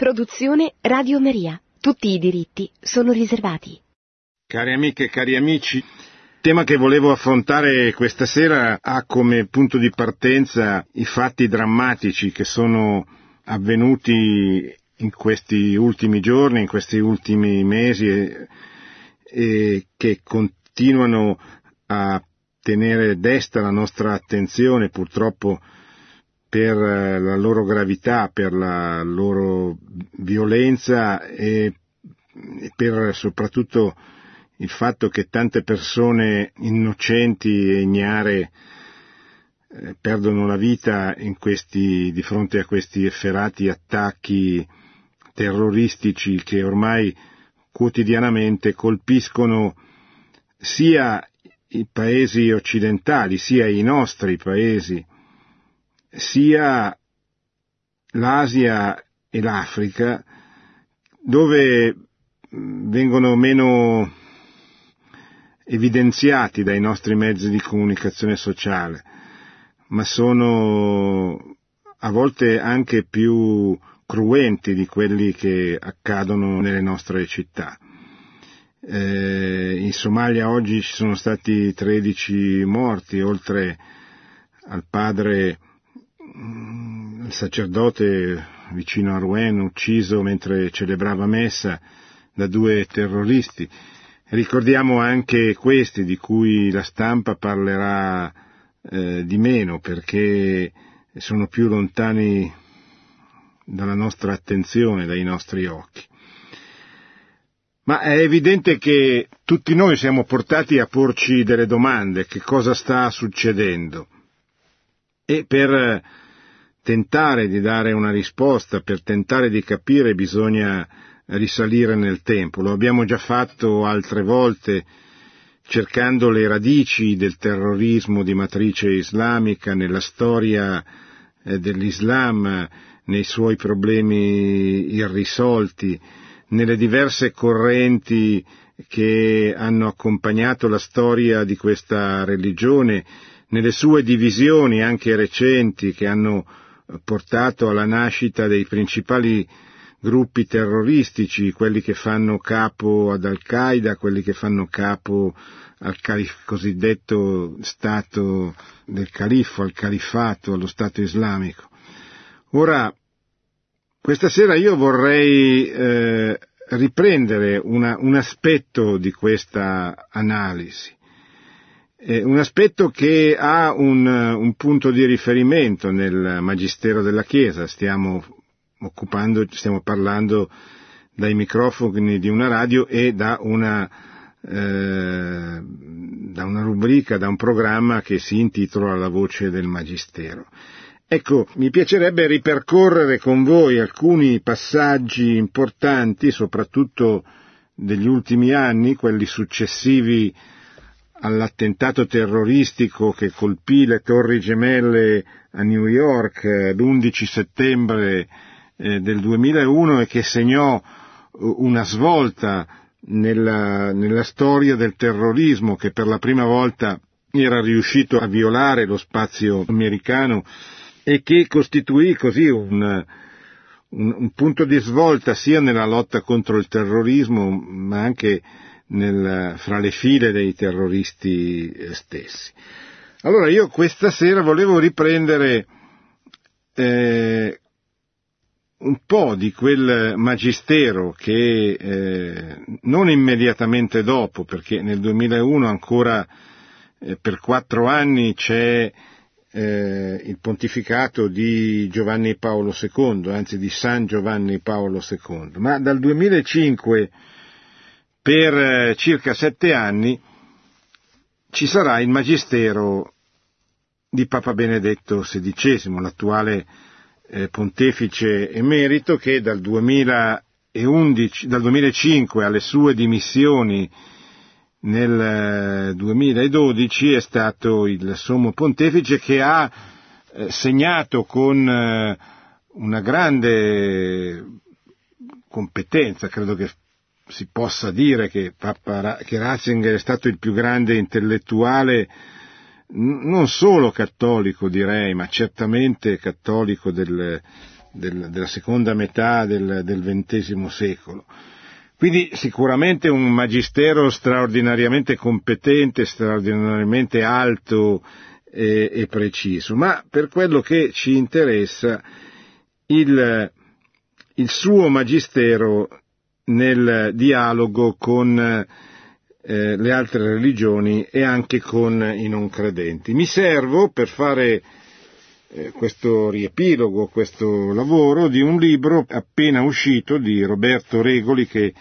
Produzione Radio Maria. Tutti i diritti sono riservati. Cari amiche e cari amici, il tema che volevo affrontare questa sera ha come punto di partenza i fatti drammatici che sono avvenuti in questi ultimi giorni, in questi ultimi mesi e, e che continuano a tenere desta la nostra attenzione purtroppo per la loro gravità, per la loro violenza e per soprattutto il fatto che tante persone innocenti e ignare eh, perdono la vita questi, di fronte a questi efferati attacchi terroristici che ormai quotidianamente colpiscono sia i paesi occidentali, sia i nostri paesi, sia l'Asia e l'Africa, dove vengono meno evidenziati dai nostri mezzi di comunicazione sociale, ma sono a volte anche più cruenti di quelli che accadono nelle nostre città. Eh, in Somalia oggi ci sono stati 13 morti, oltre al padre, il sacerdote vicino a Rouen, ucciso mentre celebrava messa da due terroristi. Ricordiamo anche questi di cui la stampa parlerà eh, di meno perché sono più lontani dalla nostra attenzione, dai nostri occhi. Ma è evidente che tutti noi siamo portati a porci delle domande, che cosa sta succedendo. E per tentare di dare una risposta, per tentare di capire bisogna risalire nel tempo. Lo abbiamo già fatto altre volte cercando le radici del terrorismo di matrice islamica nella storia eh, dell'Islam, nei suoi problemi irrisolti, nelle diverse correnti che hanno accompagnato la storia di questa religione, nelle sue divisioni anche recenti che hanno portato alla nascita dei principali gruppi terroristici, quelli che fanno capo ad Al-Qaeda, quelli che fanno capo al cosiddetto Stato del Califfo, al Califfato, allo Stato islamico. Ora, questa sera io vorrei eh, riprendere una, un aspetto di questa analisi, eh, un aspetto che ha un, un, punto di riferimento nel Magistero della Chiesa, stiamo occupando, stiamo parlando dai microfoni di una radio e da una, eh, da una rubrica, da un programma che si intitola La voce del Magistero. Ecco, mi piacerebbe ripercorrere con voi alcuni passaggi importanti, soprattutto degli ultimi anni, quelli successivi all'attentato terroristico che colpì le torri gemelle a New York eh, l'11 settembre eh, del 2001 e che segnò eh, una svolta nella, nella storia del terrorismo che per la prima volta era riuscito a violare lo spazio americano e che costituì così un, un, un, punto di svolta sia nella lotta contro il terrorismo ma anche nel, fra le file dei terroristi eh, stessi. Allora io questa sera volevo riprendere eh, un po' di quel magistero che eh, non immediatamente dopo, perché nel 2001 ancora eh, per quattro anni c'è eh, il pontificato di Giovanni Paolo II, anzi di San Giovanni Paolo II, ma dal 2005 per eh, circa sette anni ci sarà il magistero di Papa Benedetto XVI, l'attuale eh, pontefice emerito che dal, 2011, dal 2005 alle sue dimissioni nel 2012 eh, è stato il sommo pontefice che ha segnato con una grande competenza, credo che si possa dire che, Papa, che Ratzinger è stato il più grande intellettuale non solo cattolico direi, ma certamente cattolico del, del, della seconda metà del, del XX secolo. Quindi sicuramente un magistero straordinariamente competente, straordinariamente alto e, e preciso, ma per quello che ci interessa il, il suo magistero nel dialogo con eh, le altre religioni e anche con i non credenti. Mi servo per fare eh, questo riepilogo, questo lavoro di un libro appena uscito di Roberto Regoli che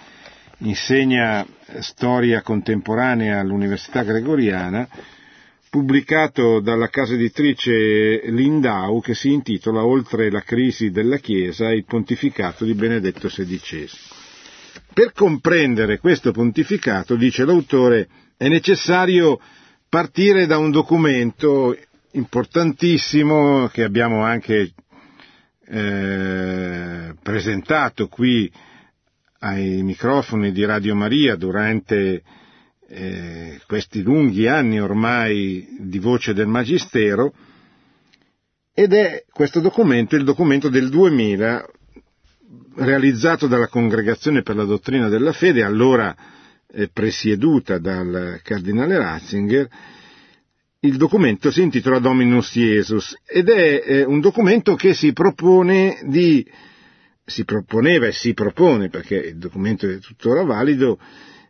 insegna storia contemporanea all'Università Gregoriana, pubblicato dalla casa editrice Lindau che si intitola Oltre la crisi della Chiesa il pontificato di Benedetto XVI. Per comprendere questo pontificato, dice l'autore, è necessario partire da un documento importantissimo che abbiamo anche eh, presentato qui ai microfoni di Radio Maria durante eh, questi lunghi anni ormai di voce del Magistero ed è questo documento il documento del 2000 realizzato dalla Congregazione per la Dottrina della Fede, allora eh, presieduta dal Cardinale Ratzinger, il documento si intitola Dominus Jesus ed è un documento che si propone di, si proponeva e si propone, perché il documento è tuttora valido,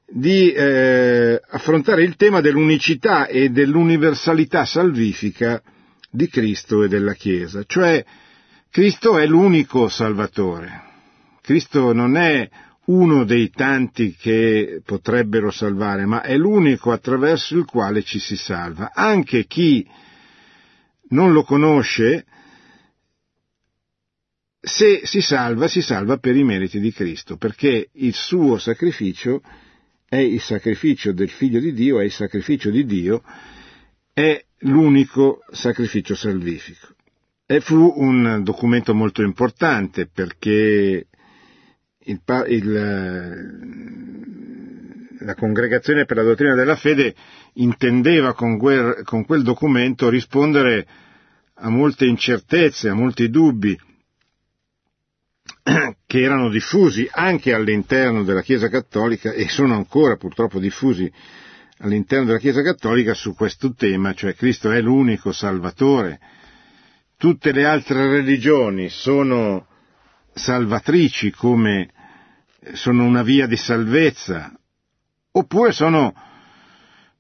di eh, affrontare il tema dell'unicità e dell'universalità salvifica di Cristo e della Chiesa, cioè Cristo è l'unico Salvatore. Cristo non è uno dei tanti che potrebbero salvare, ma è l'unico attraverso il quale ci si salva. Anche chi non lo conosce, se si salva, si salva per i meriti di Cristo, perché il suo sacrificio è il sacrificio del Figlio di Dio, è il sacrificio di Dio, è l'unico sacrificio salvifico. E fu un documento molto importante perché il, il, la Congregazione per la Dottrina della Fede intendeva con quel, con quel documento rispondere a molte incertezze, a molti dubbi che erano diffusi anche all'interno della Chiesa Cattolica e sono ancora purtroppo diffusi all'interno della Chiesa Cattolica su questo tema, cioè Cristo è l'unico Salvatore. Tutte le altre religioni sono salvatrici come sono una via di salvezza, oppure sono,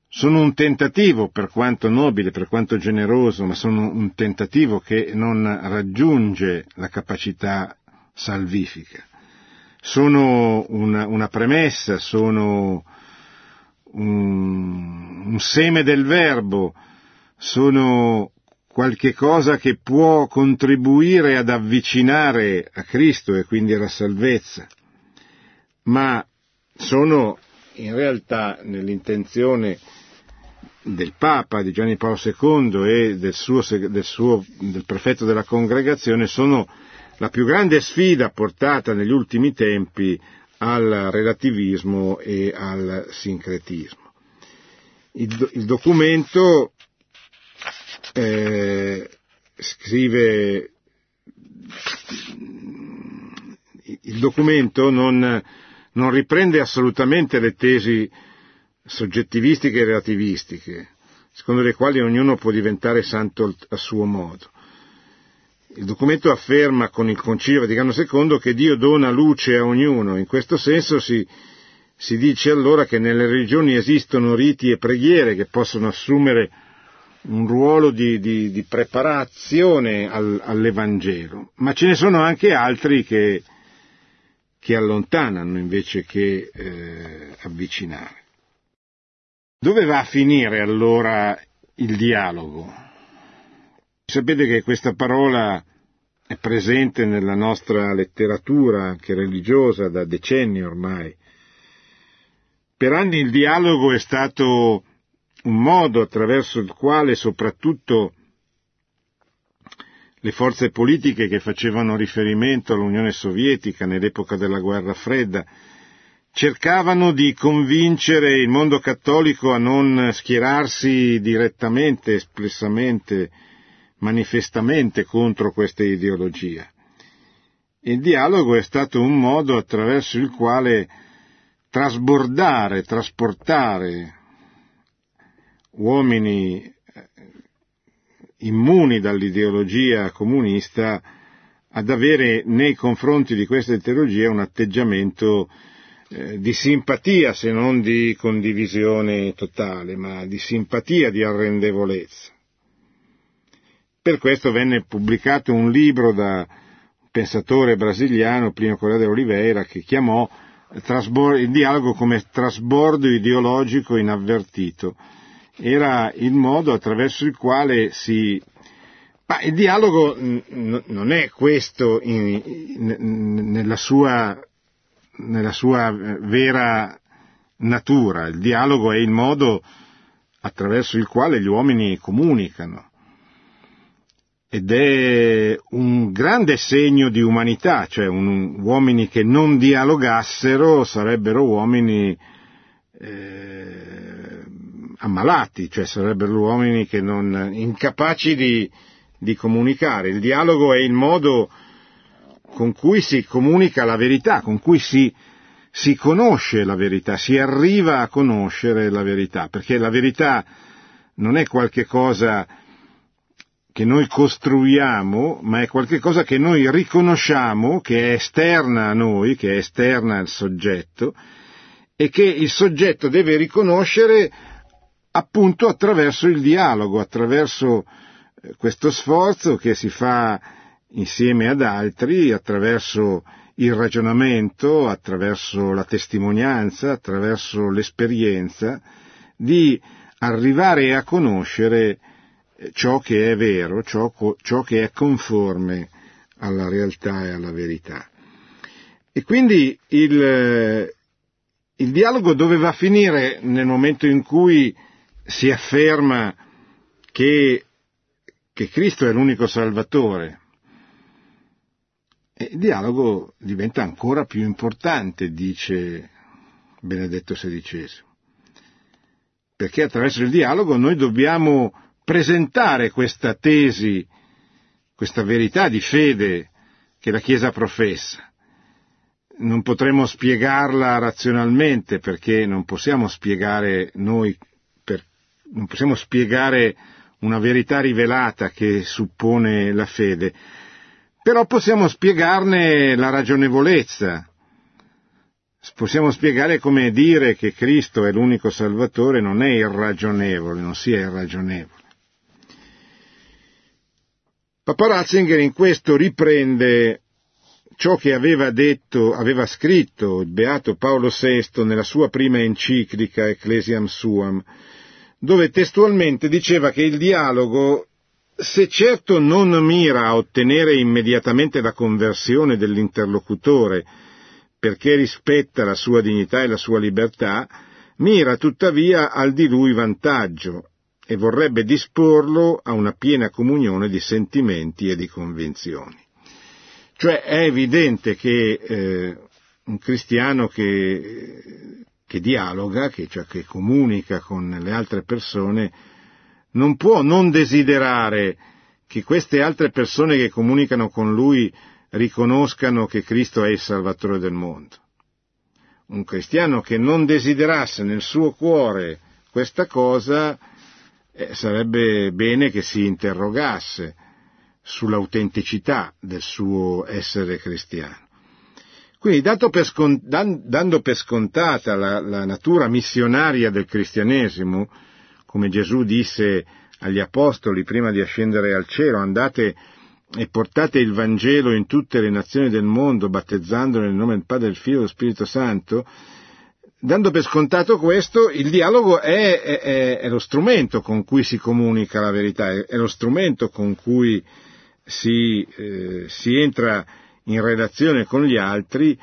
sono un tentativo, per quanto nobile, per quanto generoso, ma sono un tentativo che non raggiunge la capacità salvifica. Sono una, una premessa, sono un, un seme del verbo, sono qualche cosa che può contribuire ad avvicinare a Cristo e quindi alla salvezza ma sono in realtà nell'intenzione del Papa, di Giovanni Paolo II e del, suo, del, suo, del prefetto della congregazione sono la più grande sfida portata negli ultimi tempi al relativismo e al sincretismo. Il, il documento eh, scrive il documento non non riprende assolutamente le tesi soggettivistiche e relativistiche, secondo le quali ognuno può diventare santo a suo modo. Il documento afferma con il Concilio Vaticano II che Dio dona luce a ognuno, in questo senso si, si dice allora che nelle religioni esistono riti e preghiere che possono assumere un ruolo di, di, di preparazione al, all'Evangelo, ma ce ne sono anche altri che, che allontanano invece che eh, avvicinare. Dove va a finire allora il dialogo? Sapete che questa parola è presente nella nostra letteratura anche religiosa da decenni ormai. Per anni il dialogo è stato un modo attraverso il quale soprattutto le forze politiche che facevano riferimento all'Unione Sovietica nell'epoca della guerra fredda cercavano di convincere il mondo cattolico a non schierarsi direttamente, espressamente, manifestamente contro questa ideologia. Il dialogo è stato un modo attraverso il quale trasbordare, trasportare uomini immuni dall'ideologia comunista ad avere nei confronti di questa ideologia un atteggiamento eh, di simpatia, se non di condivisione totale, ma di simpatia, di arrendevolezza. Per questo venne pubblicato un libro da un pensatore brasiliano, Plino Correa de Oliveira, che chiamò il dialogo come trasbordo ideologico inavvertito. Era il modo attraverso il quale si ma il dialogo non è questo in, in, nella, sua, nella sua vera natura, il dialogo è il modo attraverso il quale gli uomini comunicano. Ed è un grande segno di umanità, cioè un, uomini che non dialogassero sarebbero uomini eh, ammalati, cioè sarebbero uomini che non, incapaci di, di comunicare. Il dialogo è il modo con cui si comunica la verità, con cui si, si conosce la verità, si arriva a conoscere la verità, perché la verità non è qualche cosa che noi costruiamo, ma è qualcosa che noi riconosciamo, che è esterna a noi, che è esterna al soggetto, e che il soggetto deve riconoscere appunto attraverso il dialogo, attraverso eh, questo sforzo che si fa insieme ad altri, attraverso il ragionamento, attraverso la testimonianza, attraverso l'esperienza, di arrivare a conoscere ciò che è vero, ciò, ciò che è conforme alla realtà e alla verità. E quindi il, il dialogo doveva finire nel momento in cui si afferma che, che Cristo è l'unico Salvatore. E il dialogo diventa ancora più importante, dice Benedetto XVI, perché attraverso il dialogo noi dobbiamo presentare questa tesi, questa verità di fede che la Chiesa professa. Non potremo spiegarla razionalmente perché non possiamo spiegare noi, non possiamo spiegare una verità rivelata che suppone la fede, però possiamo spiegarne la ragionevolezza, possiamo spiegare come dire che Cristo è l'unico Salvatore non è irragionevole, non sia irragionevole. Papa Ratzinger in questo riprende ciò che aveva detto, aveva scritto il beato Paolo VI nella sua prima enciclica Ecclesiam Suam, dove testualmente diceva che il dialogo, se certo non mira a ottenere immediatamente la conversione dell'interlocutore, perché rispetta la sua dignità e la sua libertà, mira tuttavia al di lui vantaggio, e vorrebbe disporlo a una piena comunione di sentimenti e di convinzioni. Cioè è evidente che eh, un cristiano che, che dialoga, che, cioè che comunica con le altre persone, non può non desiderare che queste altre persone che comunicano con lui riconoscano che Cristo è il Salvatore del mondo. Un cristiano che non desiderasse nel suo cuore questa cosa eh, sarebbe bene che si interrogasse sull'autenticità del suo essere cristiano. Quindi, per scont- dando per scontata la, la natura missionaria del cristianesimo, come Gesù disse agli apostoli prima di ascendere al cielo, andate e portate il Vangelo in tutte le nazioni del mondo, battezzandolo nel nome del Padre, del Figlio e dello Spirito Santo, Dando per scontato questo, il dialogo è, è, è, lo strumento con cui si comunica la verità, è, lo strumento con cui si, eh, si, entra in relazione con gli altri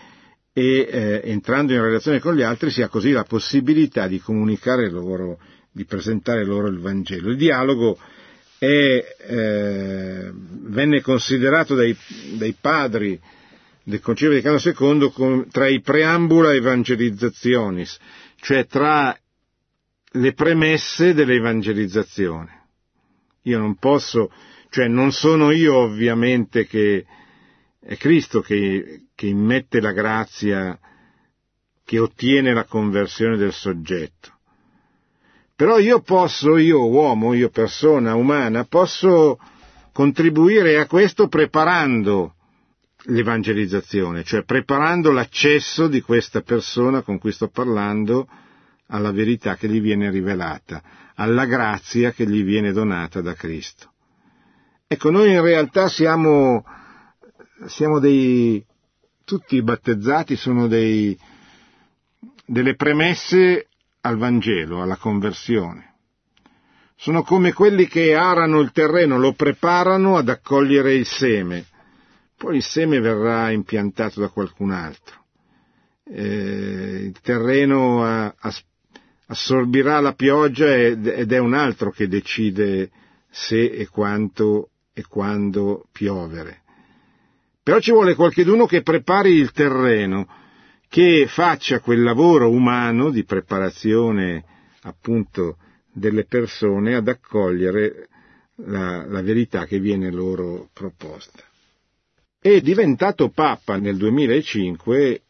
e eh, entrando in relazione con gli altri si ha così la possibilità di comunicare loro, di presentare loro il Vangelo. Il dialogo è, eh, venne considerato dai, dai padri del Concilio Vaticano II tra i preambula evangelizzationis, cioè tra le premesse dell'evangelizzazione. Io non posso, cioè non sono io ovviamente che è Cristo che, che immette la grazia che ottiene la conversione del soggetto. Però io posso, io uomo, io persona umana, posso contribuire a questo preparando l'evangelizzazione, cioè preparando l'accesso di questa persona con cui sto parlando alla verità che gli viene rivelata, alla grazia che gli viene donata da Cristo. Ecco, noi in realtà siamo, siamo dei, tutti i battezzati sono dei, delle premesse al Vangelo, alla conversione. Sono come quelli che arano il terreno, lo preparano ad accogliere il seme, poi il seme verrà impiantato da qualcun altro. Eh, il terreno assorbirà la pioggia ed è un altro che decide se e quanto e quando piovere. Però ci vuole qualcheduno che prepari il terreno, che faccia quel lavoro umano di preparazione appunto delle persone ad accogliere la, la verità che viene loro proposta. È diventato Papa nel 2005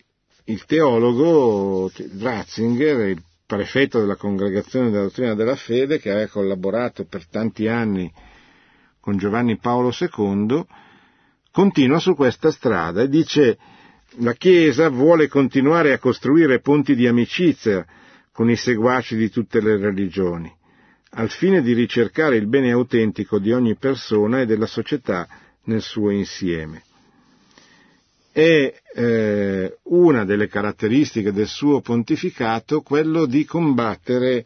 il teologo Ratzinger, il prefetto della Congregazione della Dottrina della Fede, che aveva collaborato per tanti anni con Giovanni Paolo II, continua su questa strada e dice la Chiesa vuole continuare a costruire ponti di amicizia con i seguaci di tutte le religioni, al fine di ricercare il bene autentico di ogni persona e della società nel suo insieme. È eh, una delle caratteristiche del suo pontificato quello di combattere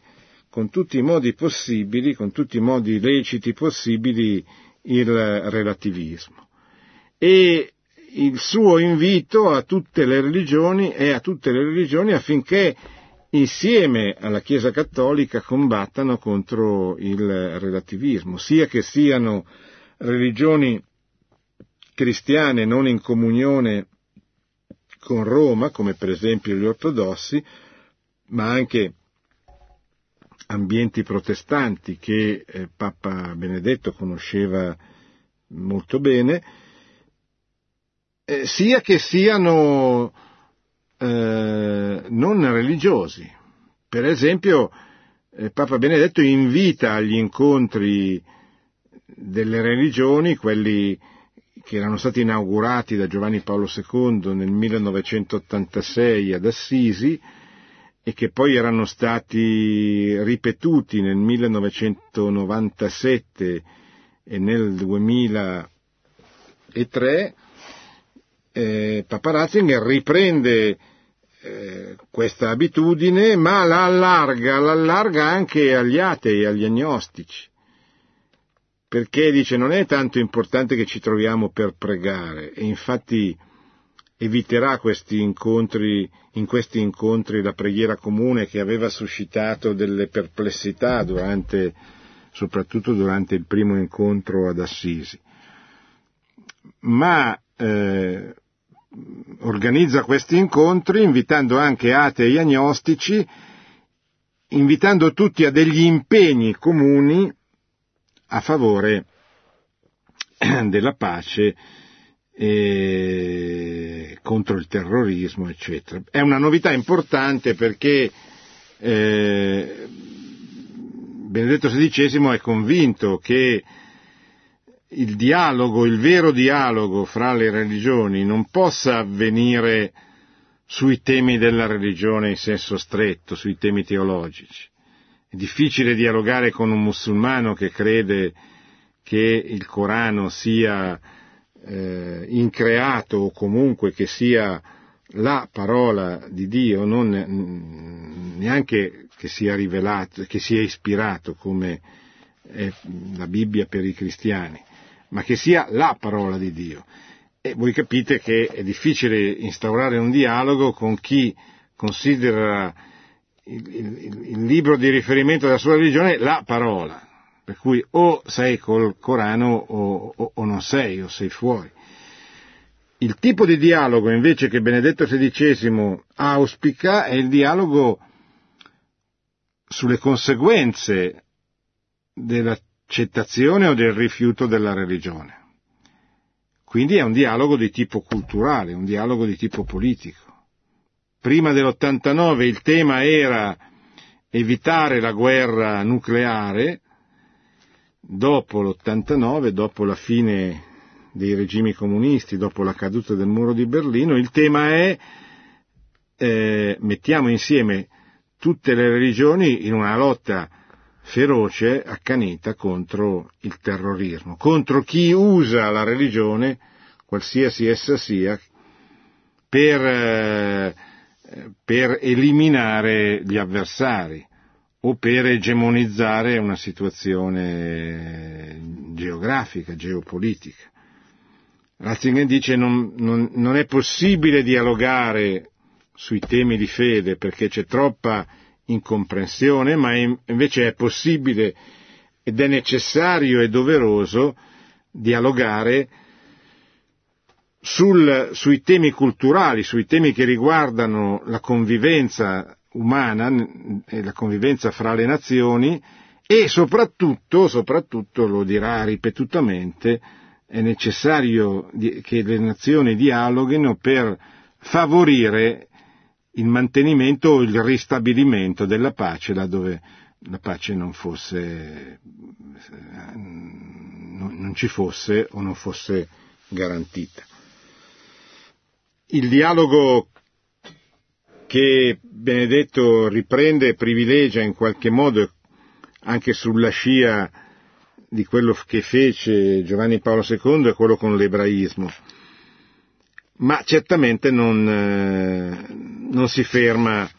con tutti i modi possibili, con tutti i modi leciti possibili, il relativismo. E il suo invito a tutte le religioni è a tutte le religioni affinché insieme alla Chiesa Cattolica combattano contro il relativismo, sia che siano religioni cristiane non in comunione con Roma, come per esempio gli ortodossi, ma anche ambienti protestanti che eh, Papa Benedetto conosceva molto bene, eh, sia che siano eh, non religiosi. Per esempio, eh, Papa Benedetto invita agli incontri delle religioni, quelli che erano stati inaugurati da Giovanni Paolo II nel 1986 ad Assisi, e che poi erano stati ripetuti nel 1997 e nel 2003, eh, Papa Ratzinger riprende eh, questa abitudine ma la allarga, l'allarga anche agli atei, agli agnostici, perché dice non è tanto importante che ci troviamo per pregare, e infatti eviterà questi incontri, in questi incontri la preghiera comune che aveva suscitato delle perplessità durante, soprattutto durante il primo incontro ad Assisi. Ma eh, organizza questi incontri invitando anche atei e agnostici, invitando tutti a degli impegni comuni a favore della pace eh, contro il terrorismo, eccetera. È una novità importante perché eh, Benedetto XVI è convinto che il dialogo, il vero dialogo fra le religioni non possa avvenire sui temi della religione in senso stretto, sui temi teologici. È difficile dialogare con un musulmano che crede che il Corano sia eh, increato o comunque che sia la parola di Dio, non neanche che sia rivelato, che sia ispirato come è la Bibbia per i cristiani, ma che sia la parola di Dio. E voi capite che è difficile instaurare un dialogo con chi considera il, il, il libro di riferimento della sua religione la parola, per cui o sei col Corano o, o, o non sei, o sei fuori. Il tipo di dialogo invece che Benedetto XVI auspica è il dialogo sulle conseguenze dell'accettazione o del rifiuto della religione. Quindi è un dialogo di tipo culturale, un dialogo di tipo politico. Prima dell'89 il tema era evitare la guerra nucleare, dopo l'89, dopo la fine dei regimi comunisti, dopo la caduta del muro di Berlino, il tema è eh, mettiamo insieme tutte le religioni in una lotta feroce, accanita contro il terrorismo, contro chi usa la religione, qualsiasi essa sia, per, eh, per eliminare gli avversari o per egemonizzare una situazione geografica, geopolitica. Ratzinger dice non, non, non è possibile dialogare sui temi di fede perché c'è troppa incomprensione, ma invece è possibile ed è necessario e doveroso dialogare sul, sui temi culturali, sui temi che riguardano la convivenza umana e la convivenza fra le nazioni e soprattutto, soprattutto lo dirà ripetutamente, è necessario che le nazioni dialoghino per favorire il mantenimento o il ristabilimento della pace laddove la pace non fosse, non ci fosse o non fosse garantita. Il dialogo che Benedetto riprende e privilegia in qualche modo anche sulla scia di quello che fece Giovanni Paolo II è quello con l'ebraismo ma certamente non, eh, non, si, ferma,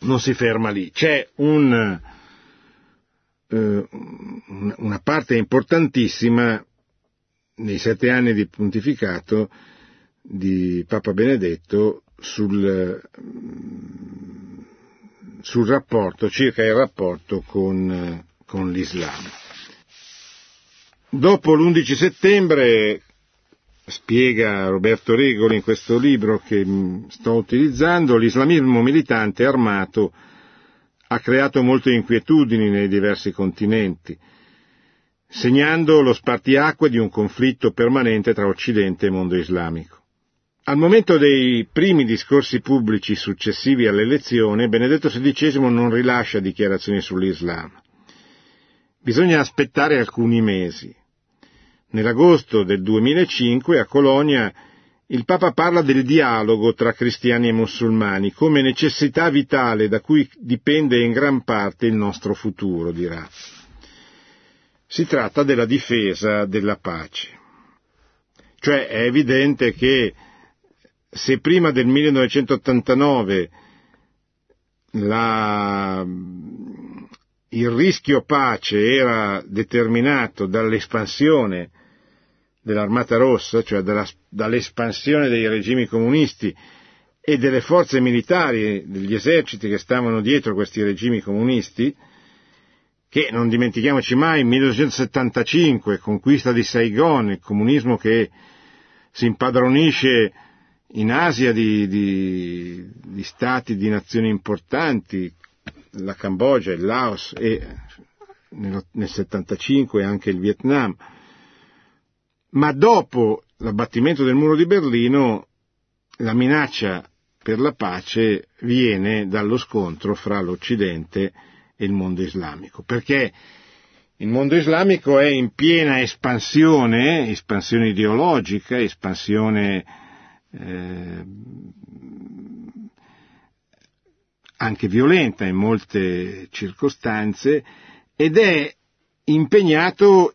non si ferma lì. C'è un, eh, una parte importantissima nei sette anni di pontificato di Papa Benedetto sul, sul rapporto, circa il rapporto con, con l'Islam. Dopo l'11 settembre spiega Roberto Regoli in questo libro che sto utilizzando, l'islamismo militante armato ha creato molte inquietudini nei diversi continenti, segnando lo spartiacque di un conflitto permanente tra Occidente e mondo islamico. Al momento dei primi discorsi pubblici successivi all'elezione, Benedetto XVI non rilascia dichiarazioni sull'Islam. Bisogna aspettare alcuni mesi. Nell'agosto del 2005 a Colonia il Papa parla del dialogo tra cristiani e musulmani come necessità vitale da cui dipende in gran parte il nostro futuro, dirà. Si tratta della difesa della pace. Cioè è evidente che se prima del 1989 la, il rischio pace era determinato dall'espansione dell'Armata Rossa, cioè dalla, dall'espansione dei regimi comunisti e delle forze militari, degli eserciti che stavano dietro questi regimi comunisti, che non dimentichiamoci mai, 1975, conquista di Saigon, il comunismo che si impadronisce in Asia di, di, di stati, di nazioni importanti, la Cambogia, il Laos e nel, nel 75 anche il Vietnam, ma dopo l'abbattimento del muro di Berlino la minaccia per la pace viene dallo scontro fra l'Occidente e il mondo islamico, perché il mondo islamico è in piena espansione, espansione ideologica, espansione eh, anche violenta in molte circostanze, ed è impegnato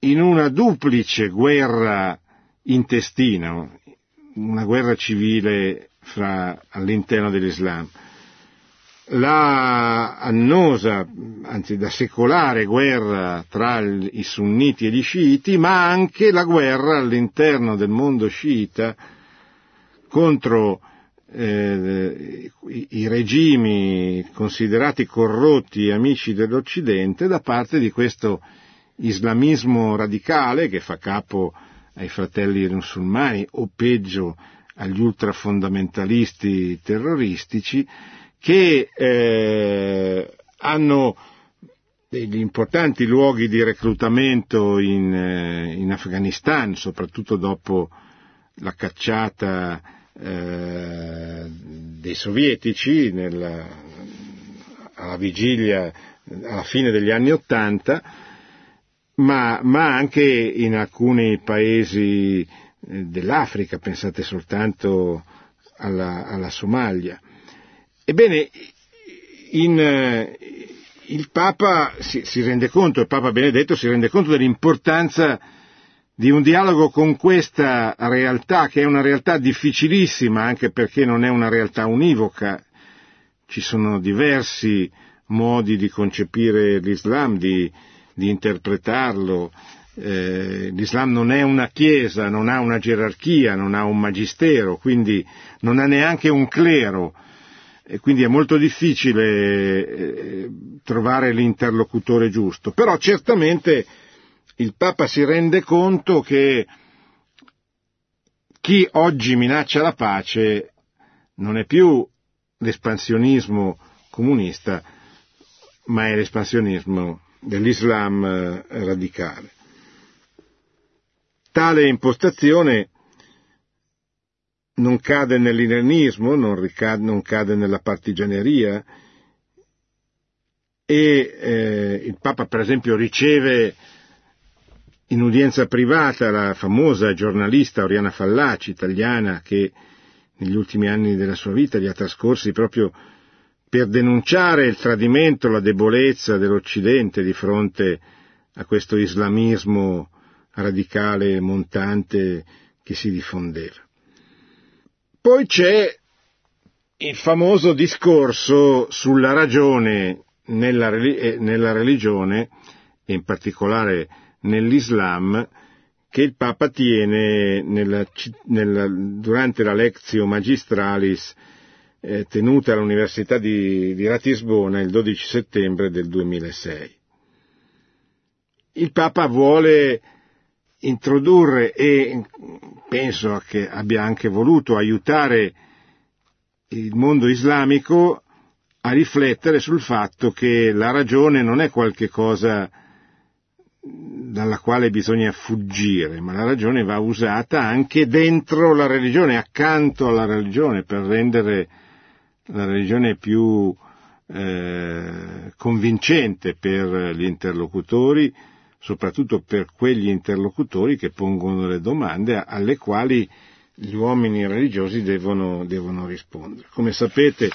in una duplice guerra intestina, una guerra civile fra, all'interno dell'Islam. La annosa, anzi da secolare guerra tra i sunniti e gli sciiti, ma anche la guerra all'interno del mondo sciita contro eh, i, regimi considerati corrotti amici dell'Occidente da parte di questo islamismo radicale che fa capo ai fratelli musulmani o peggio agli ultrafondamentalisti terroristici che eh, hanno degli importanti luoghi di reclutamento in, eh, in Afghanistan, soprattutto dopo la cacciata eh, dei sovietici nella, alla vigilia, alla fine degli anni Ottanta, ma, ma, anche in alcuni paesi eh, dell'Africa, pensate soltanto alla, alla Somalia. Ebbene, in, eh, il Papa si, si, rende conto, il Papa Benedetto si rende conto dell'importanza di un dialogo con questa realtà, che è una realtà difficilissima, anche perché non è una realtà univoca. Ci sono diversi modi di concepire l'Islam, di, di interpretarlo. Eh, L'Islam non è una chiesa, non ha una gerarchia, non ha un magistero, quindi non ha neanche un clero e quindi è molto difficile eh, trovare l'interlocutore giusto. Però certamente il Papa si rende conto che chi oggi minaccia la pace non è più l'espansionismo comunista, ma è l'espansionismo dell'Islam eh, radicale. Tale impostazione non cade nell'iranismo, non, ricade, non cade nella partigianeria e eh, il Papa per esempio riceve in udienza privata la famosa giornalista Oriana Fallaci, italiana, che negli ultimi anni della sua vita li ha trascorsi proprio per denunciare il tradimento, la debolezza dell'Occidente di fronte a questo islamismo radicale montante che si diffondeva. Poi c'è il famoso discorso sulla ragione nella, eh, nella religione, e in particolare nell'Islam, che il Papa tiene nella, nella, durante la Lectio Magistralis eh, tenuta all'Università di, di Ratisbona il 12 settembre del 2006. Il Papa vuole introdurre e penso che abbia anche voluto aiutare il mondo islamico a riflettere sul fatto che la ragione non è qualche cosa dalla quale bisogna fuggire, ma la ragione va usata anche dentro la religione, accanto alla religione, per rendere la religione più eh, convincente per gli interlocutori, soprattutto per quegli interlocutori che pongono le domande alle quali gli uomini religiosi devono, devono rispondere. Come sapete,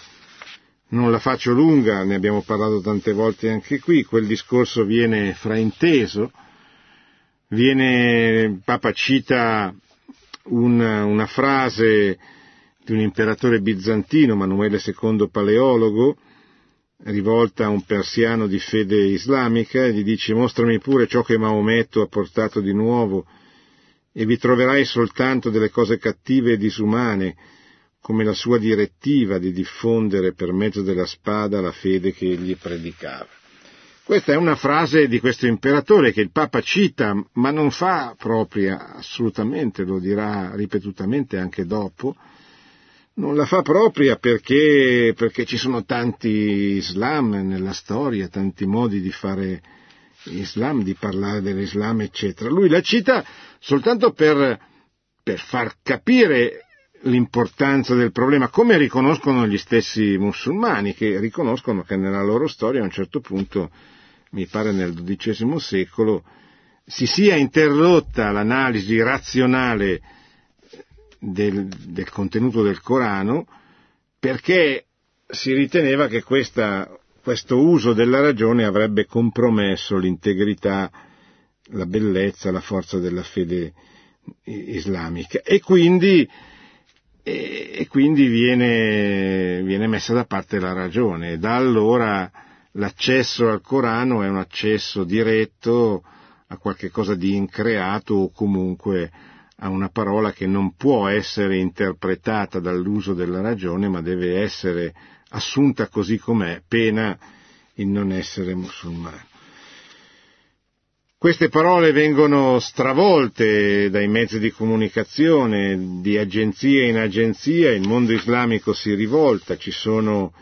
non la faccio lunga, ne abbiamo parlato tante volte anche qui, quel discorso viene frainteso, viene, Papa cita una, una frase di un imperatore bizantino, Manuele II Paleologo, rivolta a un persiano di fede islamica e gli dice mostrami pure ciò che Maometto ha portato di nuovo e vi troverai soltanto delle cose cattive e disumane come la sua direttiva di diffondere per mezzo della spada la fede che egli predicava. Questa è una frase di questo imperatore che il Papa cita, ma non fa propria assolutamente, lo dirà ripetutamente anche dopo, non la fa propria perché, perché ci sono tanti Islam nella storia, tanti modi di fare Islam, di parlare dell'Islam, eccetera. Lui la cita soltanto per, per far capire l'importanza del problema, come riconoscono gli stessi musulmani, che riconoscono che nella loro storia a un certo punto, mi pare nel XII secolo, si sia interrotta l'analisi razionale del, del contenuto del Corano perché si riteneva che questa, questo uso della ragione avrebbe compromesso l'integrità, la bellezza, la forza della fede islamica. E quindi, e, e quindi viene, viene, messa da parte la ragione. Da allora l'accesso al Corano è un accesso diretto a qualche cosa di increato o comunque a una parola che non può essere interpretata dall'uso della ragione, ma deve essere assunta così com'è, pena il non essere musulmano. Queste parole vengono stravolte dai mezzi di comunicazione, di agenzia in agenzia, il mondo islamico si rivolta, ci sono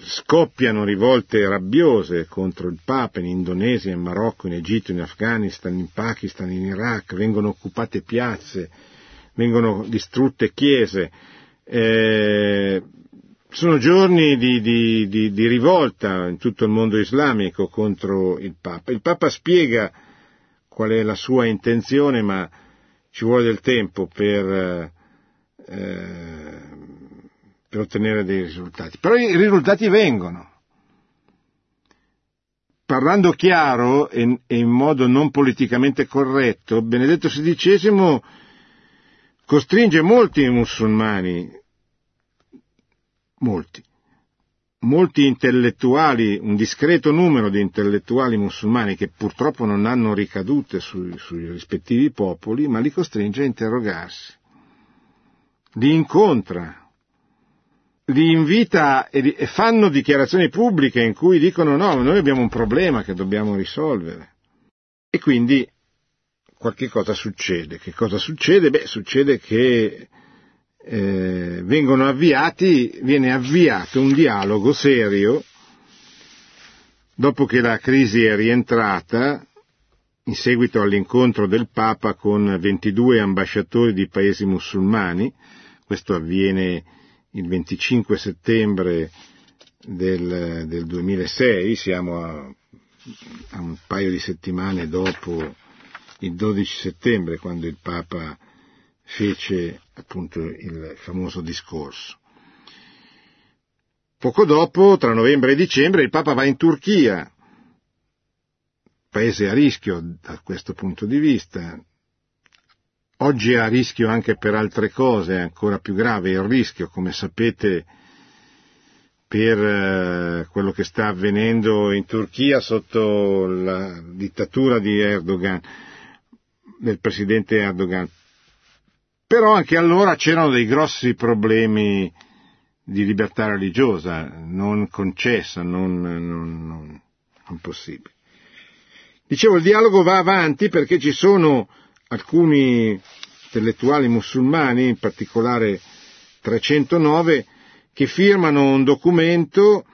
scoppiano rivolte rabbiose contro il Papa in Indonesia, in Marocco, in Egitto, in Afghanistan, in Pakistan, in Iraq, vengono occupate piazze, vengono distrutte chiese. Eh, sono giorni di, di, di, di, rivolta in tutto il mondo islamico contro il Papa. Il Papa spiega qual è la sua intenzione, ma ci vuole del tempo per, eh, per ottenere dei risultati. Però i risultati vengono. Parlando chiaro e, e in modo non politicamente corretto, Benedetto XVI costringe molti musulmani, molti, molti intellettuali, un discreto numero di intellettuali musulmani che purtroppo non hanno ricadute sui, sui rispettivi popoli, ma li costringe a interrogarsi, li incontra, li invita e, fanno dichiarazioni pubbliche in cui dicono no, noi abbiamo un problema che dobbiamo risolvere. E quindi qualche cosa succede. Che cosa succede? Beh, succede che eh, vengono avviati, viene avviato un dialogo serio dopo che la crisi è rientrata in seguito all'incontro del Papa con 22 ambasciatori di paesi musulmani, questo avviene il 25 settembre del, del 2006, siamo a, a, un paio di settimane dopo il 12 settembre, quando il Papa fece appunto il famoso discorso. Poco dopo, tra novembre e dicembre, il Papa va in Turchia, paese a rischio da questo punto di vista, Oggi è a rischio anche per altre cose, è ancora più grave il rischio, come sapete, per eh, quello che sta avvenendo in Turchia sotto la dittatura di Erdogan, del presidente Erdogan. Però anche allora c'erano dei grossi problemi di libertà religiosa, non concessa, non, non, non, non possibile. Dicevo, il dialogo va avanti perché ci sono alcuni intellettuali musulmani, in particolare 309, che firmano un documento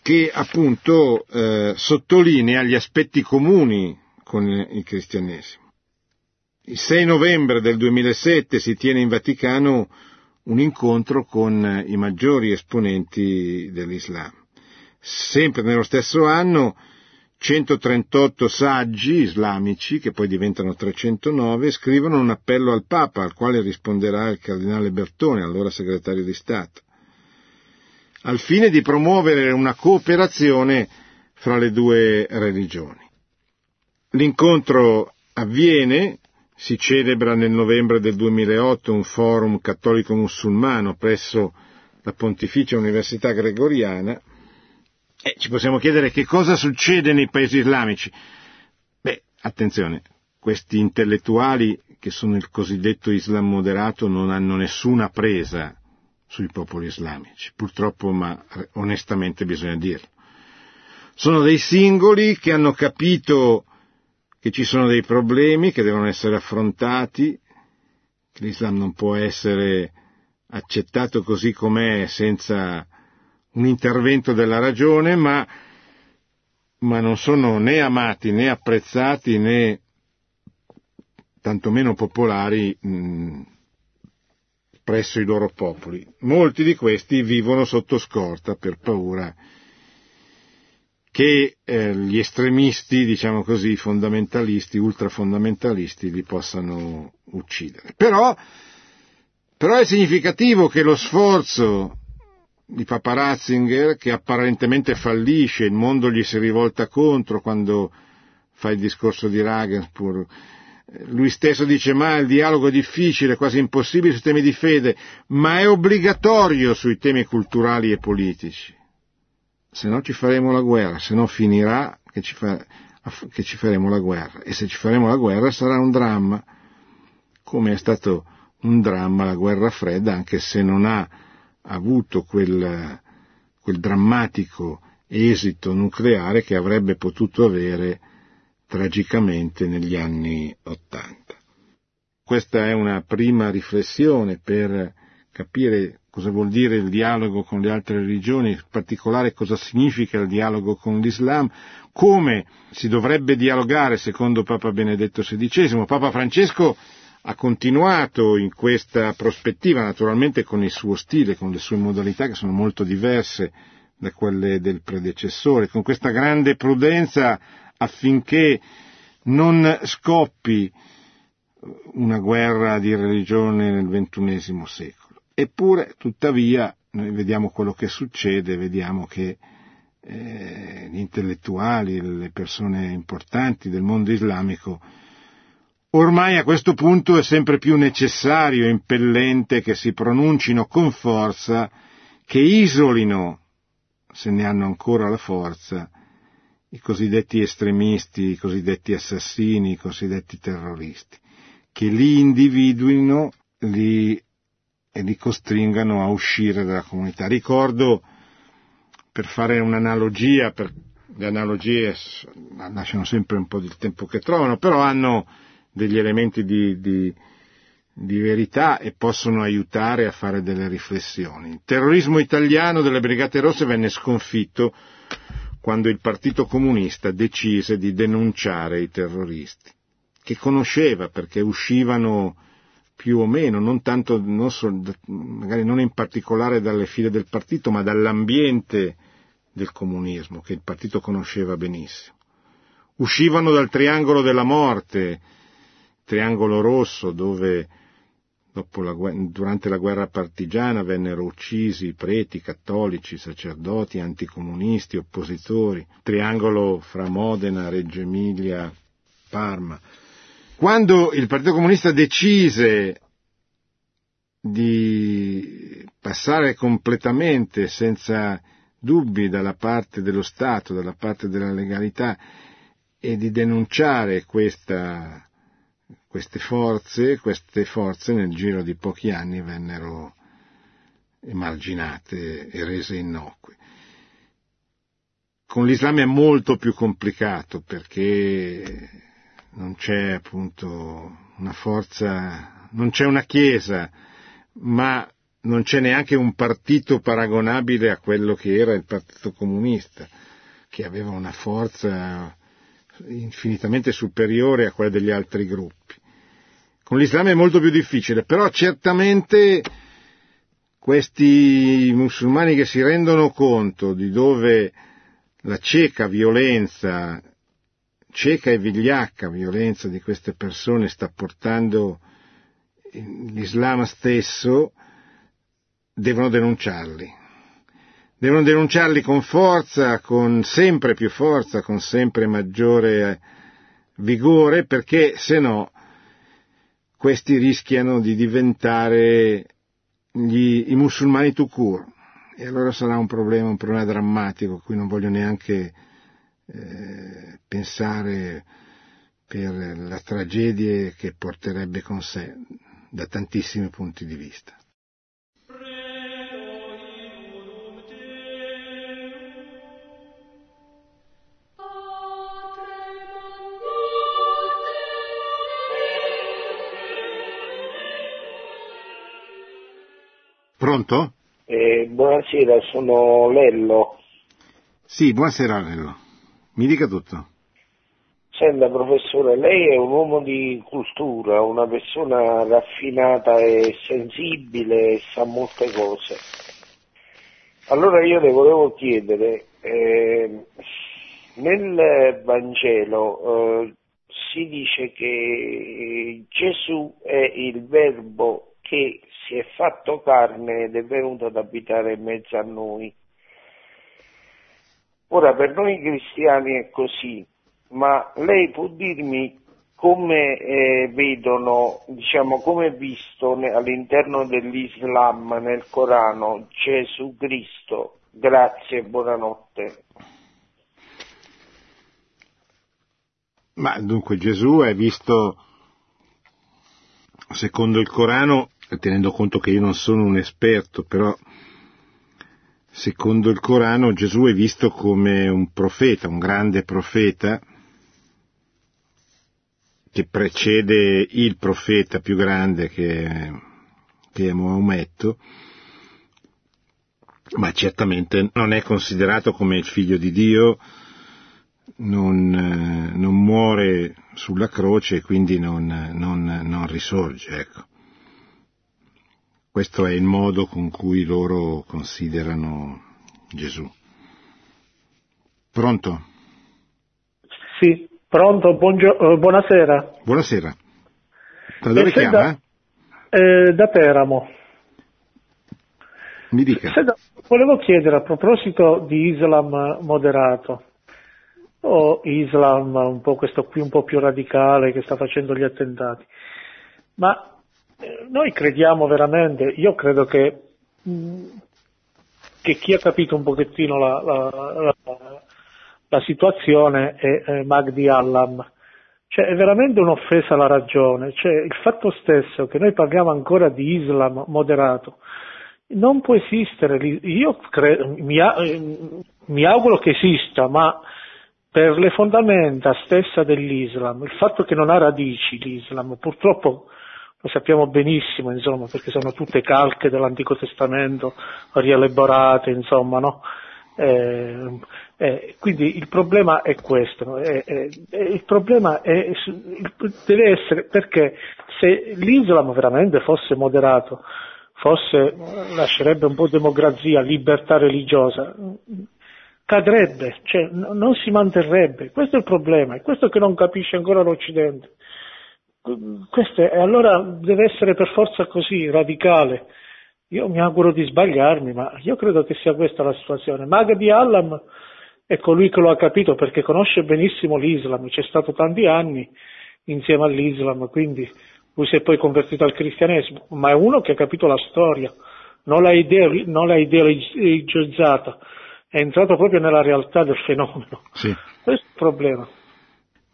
che appunto eh, sottolinea gli aspetti comuni con il cristianesimo. Il 6 novembre del 2007 si tiene in Vaticano un incontro con i maggiori esponenti dell'Islam. Sempre nello stesso anno 138 saggi islamici, che poi diventano 309, scrivono un appello al Papa, al quale risponderà il cardinale Bertone, allora segretario di Stato, al fine di promuovere una cooperazione fra le due religioni. L'incontro avviene, si celebra nel novembre del 2008 un forum cattolico-musulmano presso la Pontificia Università Gregoriana, eh, ci possiamo chiedere che cosa succede nei paesi islamici. Beh, attenzione, questi intellettuali che sono il cosiddetto Islam moderato non hanno nessuna presa sui popoli islamici, purtroppo, ma onestamente bisogna dirlo. Sono dei singoli che hanno capito che ci sono dei problemi che devono essere affrontati, che l'Islam non può essere accettato così com'è senza un intervento della ragione, ma, ma non sono né amati né apprezzati né tantomeno popolari mh, presso i loro popoli. Molti di questi vivono sotto scorta per paura che eh, gli estremisti, diciamo così, fondamentalisti, ultrafondamentalisti li possano uccidere. Però, però è significativo che lo sforzo di Papa Ratzinger che apparentemente fallisce, il mondo gli si rivolta contro quando fa il discorso di Regensburg. Lui stesso dice ma il dialogo è difficile, quasi impossibile sui temi di fede, ma è obbligatorio sui temi culturali e politici. Se no ci faremo la guerra, se no finirà che ci, fa, che ci faremo la guerra. E se ci faremo la guerra sarà un dramma, come è stato un dramma la guerra fredda, anche se non ha avuto quel, quel drammatico esito nucleare che avrebbe potuto avere tragicamente negli anni Ottanta. Questa è una prima riflessione per capire cosa vuol dire il dialogo con le altre religioni, in particolare cosa significa il dialogo con l'Islam, come si dovrebbe dialogare secondo Papa Benedetto XVI. Papa Francesco ha continuato in questa prospettiva, naturalmente con il suo stile, con le sue modalità che sono molto diverse da quelle del predecessore, con questa grande prudenza affinché non scoppi una guerra di religione nel ventunesimo secolo. Eppure, tuttavia, noi vediamo quello che succede, vediamo che eh, gli intellettuali, le persone importanti del mondo islamico, ormai a questo punto è sempre più necessario e impellente che si pronuncino con forza, che isolino, se ne hanno ancora la forza, i cosiddetti estremisti, i cosiddetti assassini, i cosiddetti terroristi, che li individuino, li e li costringano a uscire dalla comunità. Ricordo, per fare un'analogia, per, le analogie lasciano sempre un po' del tempo che trovano, però hanno degli elementi di, di, di verità e possono aiutare a fare delle riflessioni. Il terrorismo italiano delle Brigate Rosse venne sconfitto quando il Partito Comunista decise di denunciare i terroristi, che conosceva perché uscivano più o meno, non tanto, non so, magari non in particolare dalle file del partito, ma dall'ambiente del comunismo, che il partito conosceva benissimo. Uscivano dal triangolo della morte, triangolo rosso, dove la, durante la guerra partigiana vennero uccisi preti, cattolici, sacerdoti, anticomunisti, oppositori, triangolo fra Modena, Reggio Emilia, Parma quando il Partito Comunista decise di passare completamente senza dubbi dalla parte dello Stato, dalla parte della legalità e di denunciare questa, queste forze, queste forze nel giro di pochi anni vennero emarginate e rese innocue. Con l'Islam è molto più complicato perché non c'è appunto una forza, non c'è una chiesa, ma non c'è neanche un partito paragonabile a quello che era il Partito Comunista, che aveva una forza infinitamente superiore a quella degli altri gruppi. Con l'Islam è molto più difficile, però certamente questi musulmani che si rendono conto di dove la cieca violenza cieca e vigliacca violenza di queste persone sta portando l'Islam stesso, devono denunciarli. Devono denunciarli con forza, con sempre più forza, con sempre maggiore vigore, perché se no questi rischiano di diventare gli, i musulmani court. E allora sarà un problema, un problema drammatico, a cui non voglio neanche eh, pensare per la tragedia che porterebbe con sé da tantissimi punti di vista. Pronto? Eh, buonasera, sono Lello. Sì, buonasera Lello. Mi dica tutto. Senta professore, lei è un uomo di cultura, una persona raffinata e sensibile e sa molte cose. Allora io le volevo chiedere, eh, nel Vangelo eh, si dice che Gesù è il verbo che si è fatto carne ed è venuto ad abitare in mezzo a noi. Ora per noi cristiani è così, ma lei può dirmi come eh, vedono, diciamo, come è visto all'interno dell'Islam, nel Corano, Gesù Cristo? Grazie e buonanotte. Ma dunque Gesù è visto, secondo il Corano, tenendo conto che io non sono un esperto, però secondo il Corano Gesù è visto come un profeta, un grande profeta, che precede il profeta più grande che, che è Maometto, ma certamente non è considerato come il figlio di Dio, non, eh, non muore sulla croce e quindi non, non, non risorge. Ecco. Questo è il modo con cui loro considerano Gesù. Pronto? Sì, pronto, Buongio- eh, buonasera. Buonasera. Da dove chiama? senta, eh, da Teramo. Mi dica. Senta, volevo chiedere a proposito di Islam moderato, o Islam un po' questo qui un po' più radicale che sta facendo gli attentati, ma noi crediamo veramente, io credo che, mh, che chi ha capito un pochettino la, la- la- la situazione è, è Magdi Allam, cioè è veramente un'offesa alla ragione, cioè il fatto stesso che noi parliamo ancora di Islam moderato, non può esistere, io cre- mi, mi auguro che esista, ma per le fondamenta stessa dell'Islam, il fatto che non ha radici l'Islam, purtroppo lo sappiamo benissimo, insomma, perché sono tutte calche dell'Antico Testamento rielaborate, insomma, no? Eh, eh, quindi il problema è questo? Eh, eh, eh, il problema è, deve essere perché se l'Islam veramente fosse moderato, fosse, lascerebbe un po' democrazia, libertà religiosa, cadrebbe, cioè non si manterrebbe. Questo è il problema, è questo che non capisce ancora l'Occidente. Questo è, e allora deve essere per forza così, radicale. Io mi auguro di sbagliarmi, ma io credo che sia questa la situazione. Magdi Allam è colui che lo ha capito perché conosce benissimo l'Islam, c'è stato tanti anni insieme all'Islam, quindi lui si è poi convertito al cristianesimo, ma è uno che ha capito la storia, non l'ha, non l'ha ideologizzata, è entrato proprio nella realtà del fenomeno. Sì. Questo è il problema.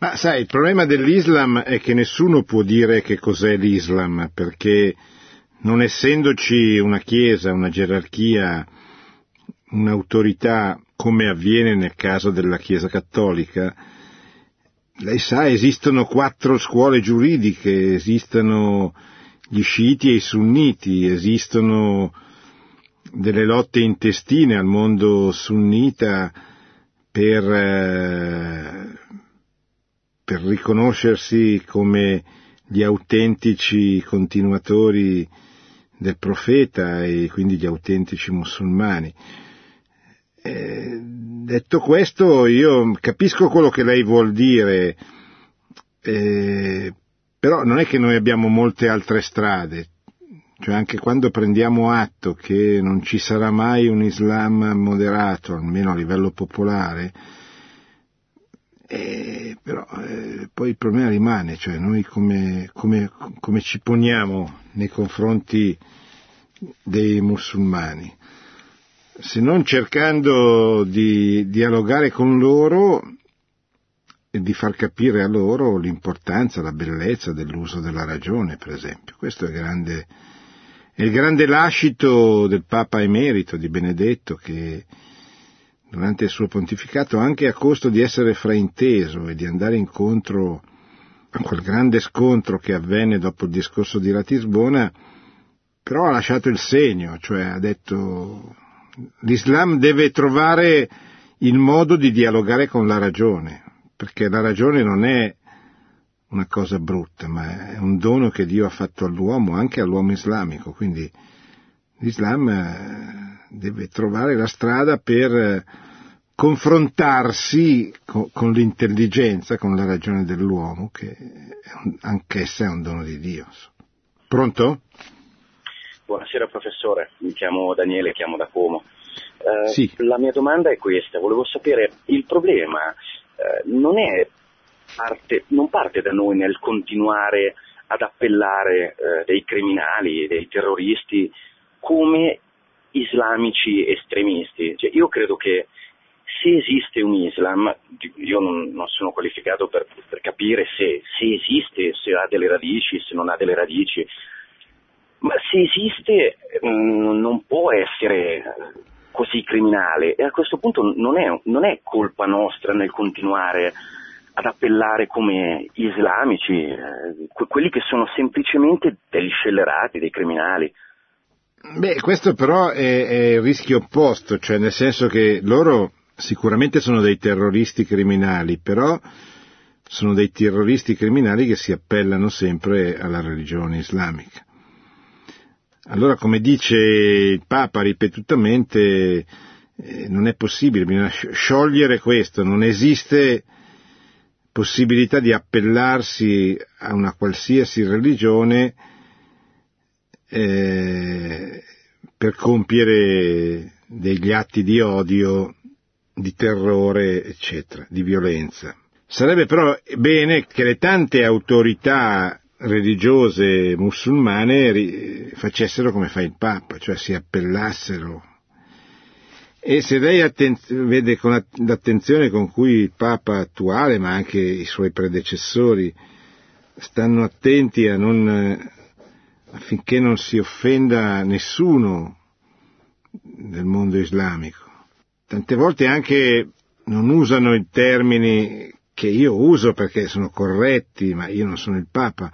Ma sai, il problema dell'Islam è che nessuno può dire che cos'è l'Islam, perché non essendoci una chiesa, una gerarchia, un'autorità come avviene nel caso della Chiesa cattolica, lei sa, esistono quattro scuole giuridiche, esistono gli sciiti e i sunniti, esistono delle lotte intestine al mondo sunnita per, eh, riconoscersi come gli autentici continuatori del profeta e quindi gli autentici musulmani. Eh, detto questo, io capisco quello che lei vuol dire, eh, però non è che noi abbiamo molte altre strade, cioè anche quando prendiamo atto che non ci sarà mai un Islam moderato, almeno a livello popolare, eh, però eh, poi il problema rimane, cioè noi come, come, come ci poniamo nei confronti dei musulmani se non cercando di dialogare con loro e di far capire a loro l'importanza, la bellezza dell'uso della ragione, per esempio. Questo è, grande, è il grande lascito del Papa emerito di Benedetto che durante il suo pontificato, anche a costo di essere frainteso e di andare incontro a quel grande scontro che avvenne dopo il discorso di Ratisbona, però ha lasciato il segno, cioè ha detto l'Islam deve trovare il modo di dialogare con la ragione, perché la ragione non è una cosa brutta, ma è un dono che Dio ha fatto all'uomo, anche all'uomo islamico, quindi l'Islam deve trovare la strada per confrontarsi con, l'intelligenza, con la ragione dell'uomo, che anch'essa è un dono di Dio. Pronto? Buonasera professore, mi chiamo Daniele, chiamo da Como. Eh, sì. La mia domanda è questa, volevo sapere, il problema eh, non, è parte, non parte da noi nel continuare ad appellare eh, dei criminali, dei terroristi come islamici estremisti. Cioè, io credo che se esiste un Islam, io non, non sono qualificato per, per capire se, se esiste, se ha delle radici, se non ha delle radici, ma se esiste mh, non può essere così criminale e a questo punto non è, non è, colpa nostra nel continuare ad appellare come islamici, eh, quelli che sono semplicemente degli scellerati, dei criminali. Beh, questo però è, è il rischio opposto, cioè nel senso che loro sicuramente sono dei terroristi criminali, però sono dei terroristi criminali che si appellano sempre alla religione islamica. Allora, come dice il Papa ripetutamente, eh, non è possibile, bisogna sciogliere questo, non esiste possibilità di appellarsi a una qualsiasi religione eh, per compiere degli atti di odio, di terrore, eccetera, di violenza. Sarebbe però bene che le tante autorità religiose musulmane facessero come fa il Papa, cioè si appellassero. E se lei atten- vede con l'attenzione con cui il Papa attuale, ma anche i suoi predecessori, stanno attenti a non, affinché non si offenda nessuno del mondo islamico. Tante volte anche non usano i termini che io uso perché sono corretti, ma io non sono il Papa,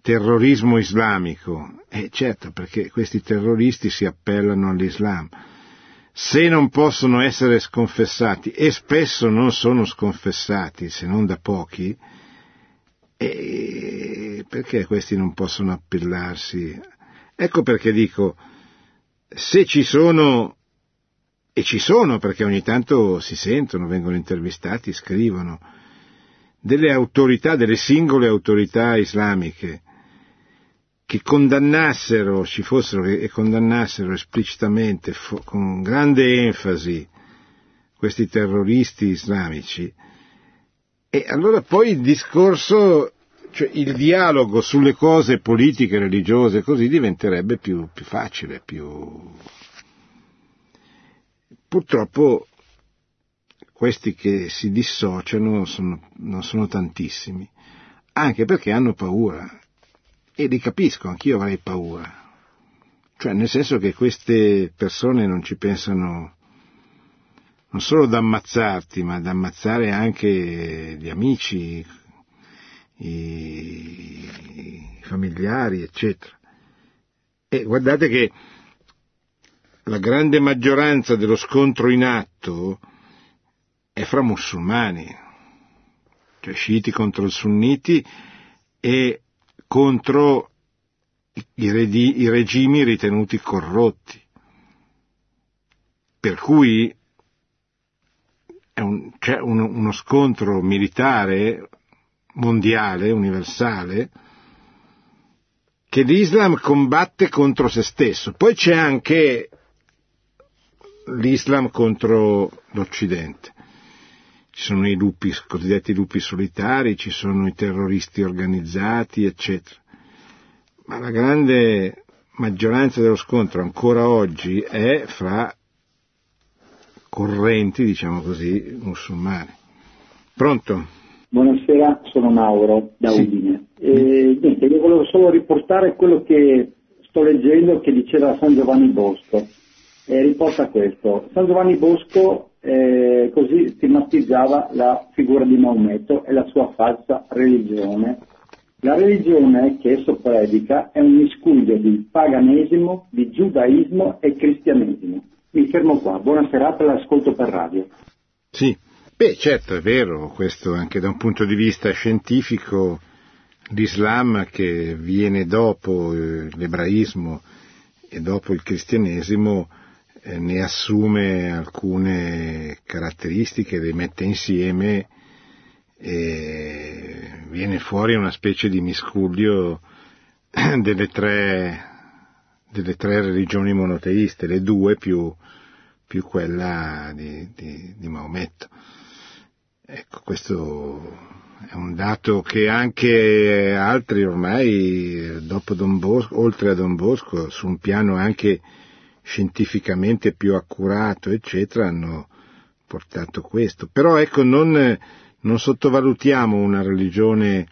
terrorismo islamico. Eh, certo, perché questi terroristi si appellano all'Islam. Se non possono essere sconfessati, e spesso non sono sconfessati, se non da pochi, e perché questi non possono appellarsi? Ecco perché dico, se ci sono, e ci sono perché ogni tanto si sentono, vengono intervistati, scrivono, delle autorità, delle singole autorità islamiche che condannassero, ci fossero e condannassero esplicitamente, con grande enfasi, questi terroristi islamici, e allora poi il discorso, cioè il dialogo sulle cose politiche, religiose, così diventerebbe più, più facile, più... Purtroppo questi che si dissociano sono, non sono tantissimi, anche perché hanno paura. E li capisco, anch'io avrei paura. Cioè, nel senso che queste persone non ci pensano non solo ad ammazzarti, ma ad ammazzare anche gli amici, i, familiari, eccetera. E guardate che la grande maggioranza dello scontro in atto è fra musulmani, cioè sciiti contro i sunniti e contro i, redi, i regimi ritenuti corrotti. Per cui un, c'è un, uno scontro militare mondiale, universale, che l'Islam combatte contro se stesso. Poi c'è anche l'Islam contro l'Occidente. Ci sono i lupi, i cosiddetti lupi solitari, ci sono i terroristi organizzati, eccetera. Ma la grande maggioranza dello scontro ancora oggi è fra correnti, diciamo così, musulmane. Pronto? Buonasera, sono Mauro da sì. Udine. E, niente, io volevo solo riportare quello che sto leggendo che diceva San Giovanni Bosco. E riporta questo. San Giovanni Bosco eh, così stigmatizzava la figura di Maometto e la sua falsa religione. La religione che esso predica è un miscuglio di paganesimo, di giudaismo e cristianesimo. Mi fermo qua. Buona serata, l'ascolto per radio. Sì, beh certo è vero, questo anche da un punto di vista scientifico l'Islam che viene dopo eh, l'ebraismo e dopo il cristianesimo eh, ne assume alcune caratteristiche, le mette insieme e viene fuori una specie di miscuglio delle tre, delle tre religioni monoteiste, le due più, più quella di, di, di Maometto. Ecco, questo è un dato che anche altri ormai, dopo Don Bosco, oltre a Don Bosco, su un piano anche scientificamente più accurato, eccetera, hanno portato questo. Però ecco, non, non sottovalutiamo una religione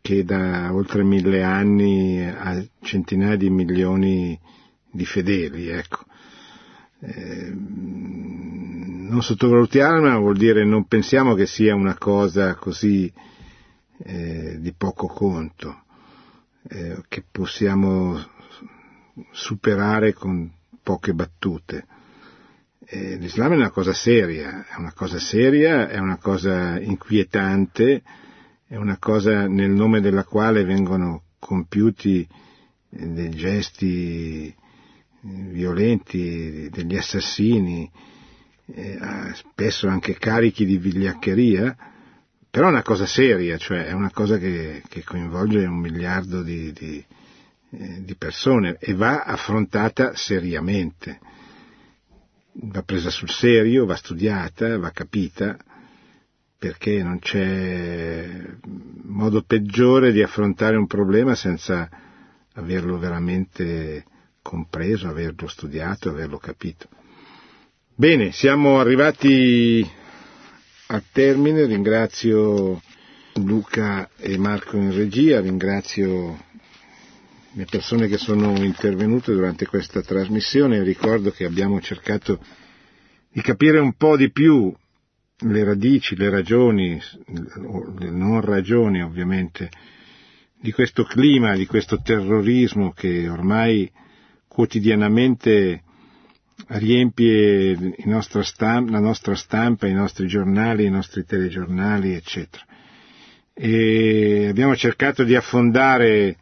che da oltre mille anni ha centinaia di milioni di fedeli, ecco. Eh, non sottovalutiarla vuol dire non pensiamo che sia una cosa così eh, di poco conto, eh, che possiamo superare con poche battute. Eh, L'Islam è una cosa seria, è una cosa seria, è una cosa inquietante, è una cosa nel nome della quale vengono compiuti eh, dei gesti eh, violenti, degli assassini, eh, spesso anche carichi di vigliaccheria, però è una cosa seria, cioè è una cosa che, che coinvolge un miliardo di, di, eh, di persone e va affrontata seriamente, va presa sul serio, va studiata, va capita, perché non c'è modo peggiore di affrontare un problema senza averlo veramente compreso, averlo studiato, averlo capito. Bene, siamo arrivati al termine, ringrazio Luca e Marco in regia, ringrazio le persone che sono intervenute durante questa trasmissione, ricordo che abbiamo cercato di capire un po' di più le radici, le ragioni, le non ragioni ovviamente, di questo clima, di questo terrorismo che ormai quotidianamente riempie nostra stampa, la nostra stampa, i nostri giornali, i nostri telegiornali, eccetera. E abbiamo cercato di affondare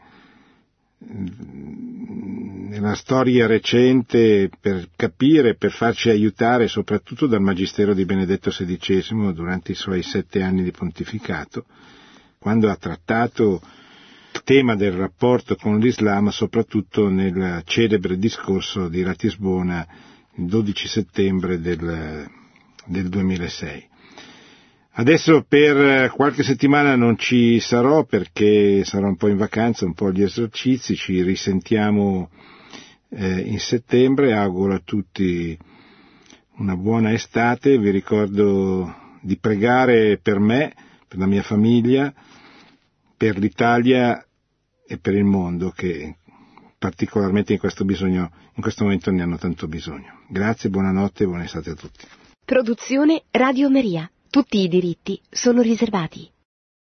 nella storia recente per capire, per farci aiutare soprattutto dal Magistero di Benedetto XVI durante i suoi sette anni di pontificato, quando ha trattato il tema del rapporto con l'Islam, soprattutto nel celebre discorso di Ratisbona 12 settembre del, del 2006. Adesso per qualche settimana non ci sarò perché sarò un po' in vacanza, un po' agli esercizi, ci risentiamo eh, in settembre, auguro a tutti una buona estate, vi ricordo di pregare per me, per la mia famiglia, per l'Italia e per il mondo che particolarmente in questo, bisogno, in questo momento ne hanno tanto bisogno. Grazie, buonanotte e buona estate a tutti. Produzione Radio Maria. Tutti i diritti sono riservati.